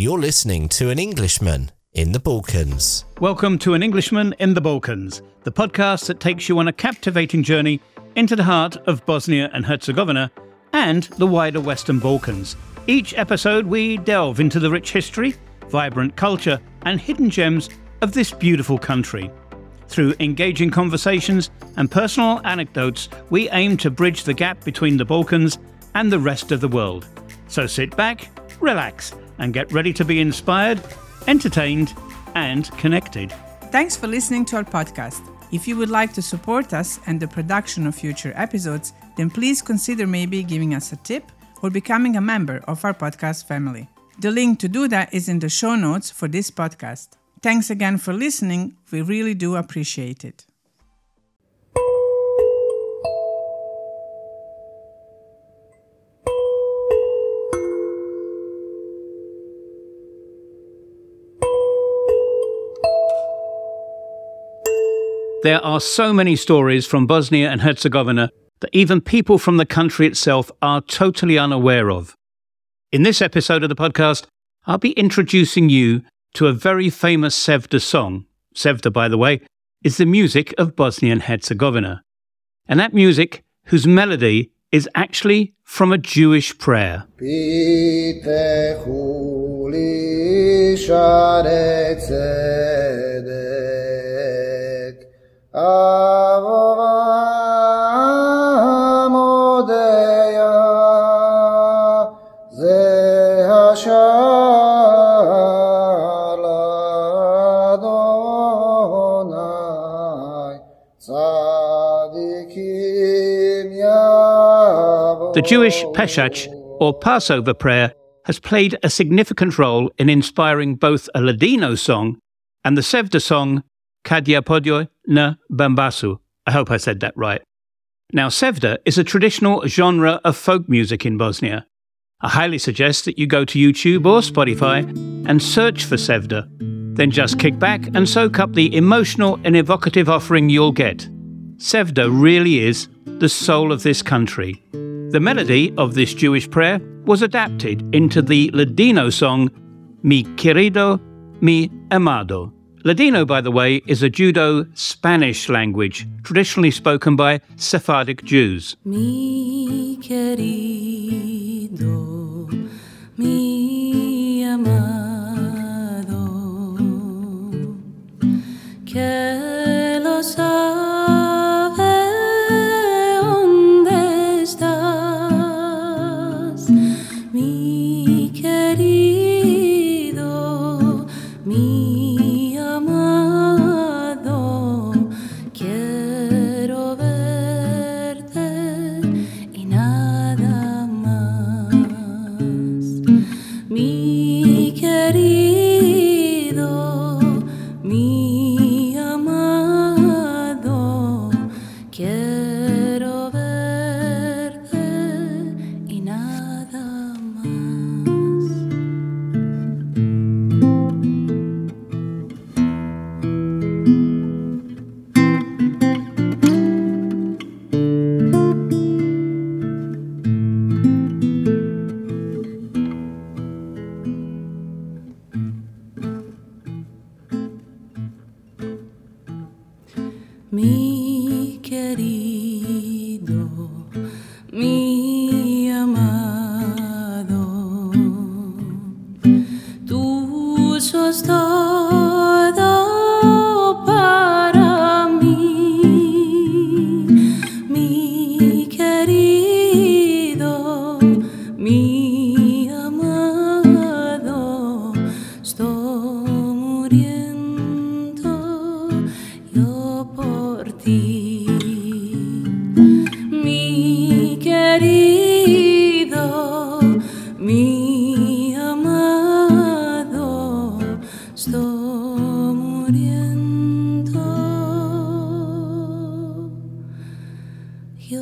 You're listening to An Englishman in the Balkans. Welcome to An Englishman in the Balkans, the podcast that takes you on a captivating journey into the heart of Bosnia and Herzegovina and the wider Western Balkans. Each episode, we delve into the rich history, vibrant culture, and hidden gems of this beautiful country. Through engaging conversations and personal anecdotes, we aim to bridge the gap between the Balkans and the rest of the world. So sit back, relax, and get ready to be inspired, entertained, and connected. Thanks for listening to our podcast. If you would like to support us and the production of future episodes, then please consider maybe giving us a tip or becoming a member of our podcast family. The link to do that is in the show notes for this podcast. Thanks again for listening. We really do appreciate it. There are so many stories from Bosnia and Herzegovina that even people from the country itself are totally unaware of. In this episode of the podcast, I'll be introducing you to a very famous Sevdah song. Sevdah, by the way, is the music of Bosnia and Herzegovina. And that music, whose melody is actually from a Jewish prayer. The Jewish Pesach, or Passover prayer, has played a significant role in inspiring both a Ladino song and the Sevdah song Kadja Podjo na Bambasu. I hope I said that right. Now, Sevdah is a traditional genre of folk music in Bosnia. I highly suggest that you go to YouTube or Spotify and search for Sevdah. Then just kick back and soak up the emotional and evocative offering you'll get. Sevdah really is the soul of this country. The melody of this Jewish prayer was adapted into the Ladino song Mi Querido, Mi Amado. Ladino, by the way, is a Judeo Spanish language traditionally spoken by Sephardic Jews. Mi querido, mi amado, the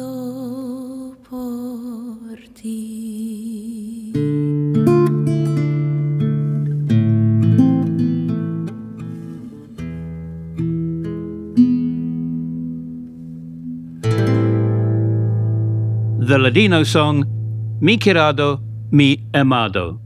Ladino song Mi Querido, Mi Amado.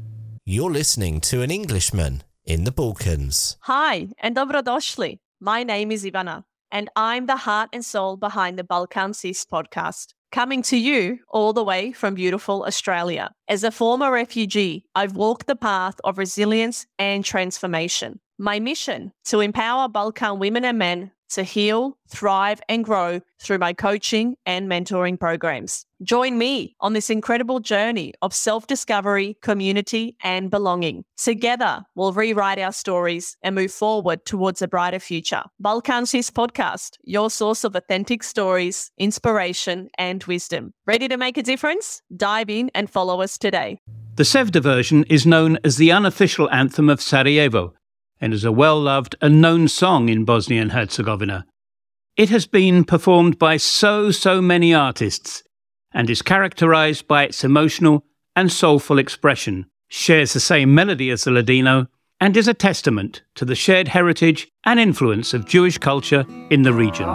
You're listening to an Englishman in the Balkans. Hi, and dobrodošli. My name is Ivana, and I'm the heart and soul behind the Balkan Sis podcast, coming to you all the way from beautiful Australia. As a former refugee, I've walked the path of resilience and transformation. My mission to empower Balkan women and men to heal, thrive, and grow through my coaching and mentoring programs. Join me on this incredible journey of self discovery, community, and belonging. Together, we'll rewrite our stories and move forward towards a brighter future. Balkan Sis Podcast, your source of authentic stories, inspiration, and wisdom. Ready to make a difference? Dive in and follow us today. The Sevdah version is known as the unofficial anthem of Sarajevo and is a well loved and known song in Bosnia and Herzegovina. It has been performed by so, so many artists and is characterized by its emotional and soulful expression, shares the same melody as the Ladino, and is a testament to the shared heritage and influence of Jewish culture in the region.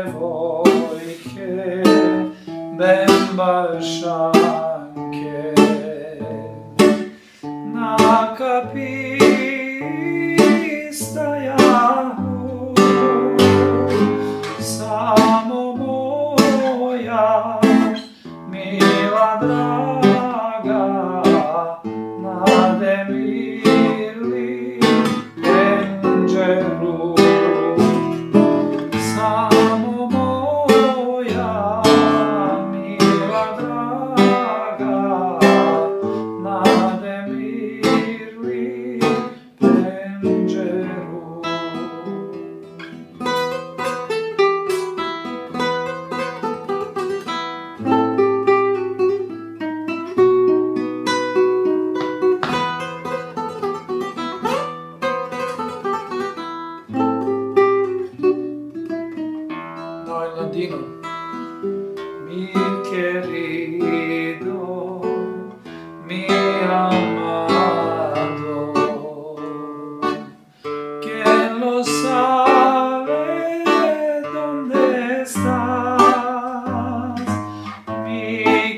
Djevojke Bembašanke Na kapi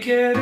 querido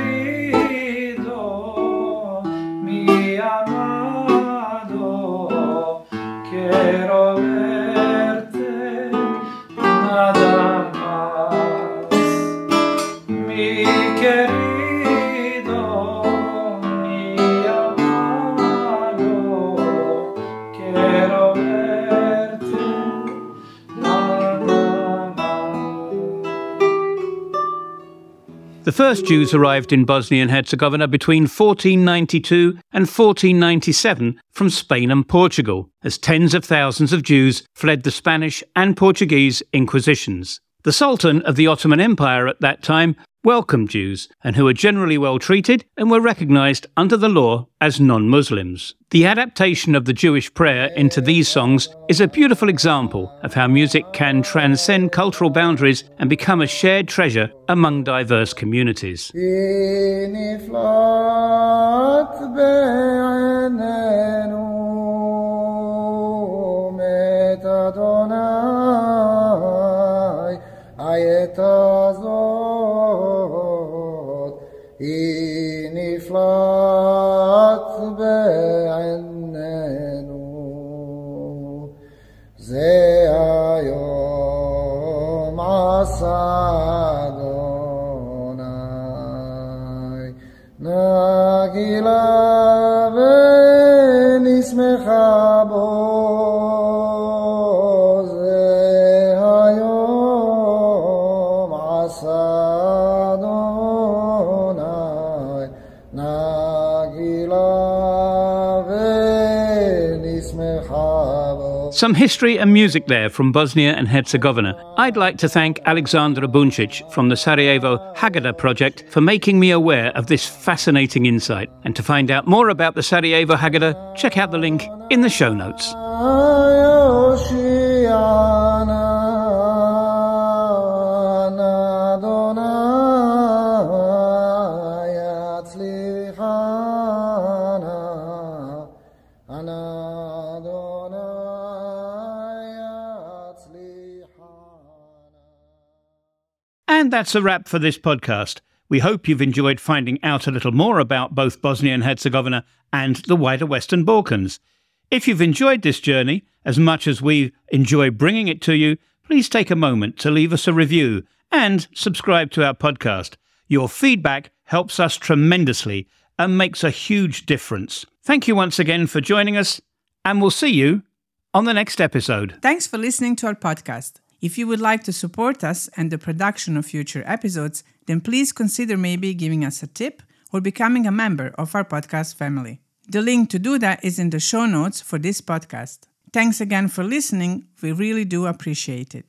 The first Jews arrived in Bosnia and Herzegovina between 1492 and 1497 from Spain and Portugal, as tens of thousands of Jews fled the Spanish and Portuguese inquisitions. The Sultan of the Ottoman Empire at that time welcomed Jews, and who were generally well treated and were recognized under the law as non Muslims. The adaptation of the Jewish prayer into these songs is a beautiful example of how music can transcend cultural boundaries and become a shared treasure among diverse communities. عَسَىٰ Some history and music there from Bosnia and Herzegovina. I'd like to thank Alexandra Buncic from the Sarajevo Haggadah project for making me aware of this fascinating insight. And to find out more about the Sarajevo Haggadah, check out the link in the show notes. That's a wrap for this podcast. We hope you've enjoyed finding out a little more about both Bosnia and Herzegovina and the wider Western Balkans. If you've enjoyed this journey as much as we enjoy bringing it to you, please take a moment to leave us a review and subscribe to our podcast. Your feedback helps us tremendously and makes a huge difference. Thank you once again for joining us, and we'll see you on the next episode. Thanks for listening to our podcast. If you would like to support us and the production of future episodes, then please consider maybe giving us a tip or becoming a member of our podcast family. The link to do that is in the show notes for this podcast. Thanks again for listening. We really do appreciate it.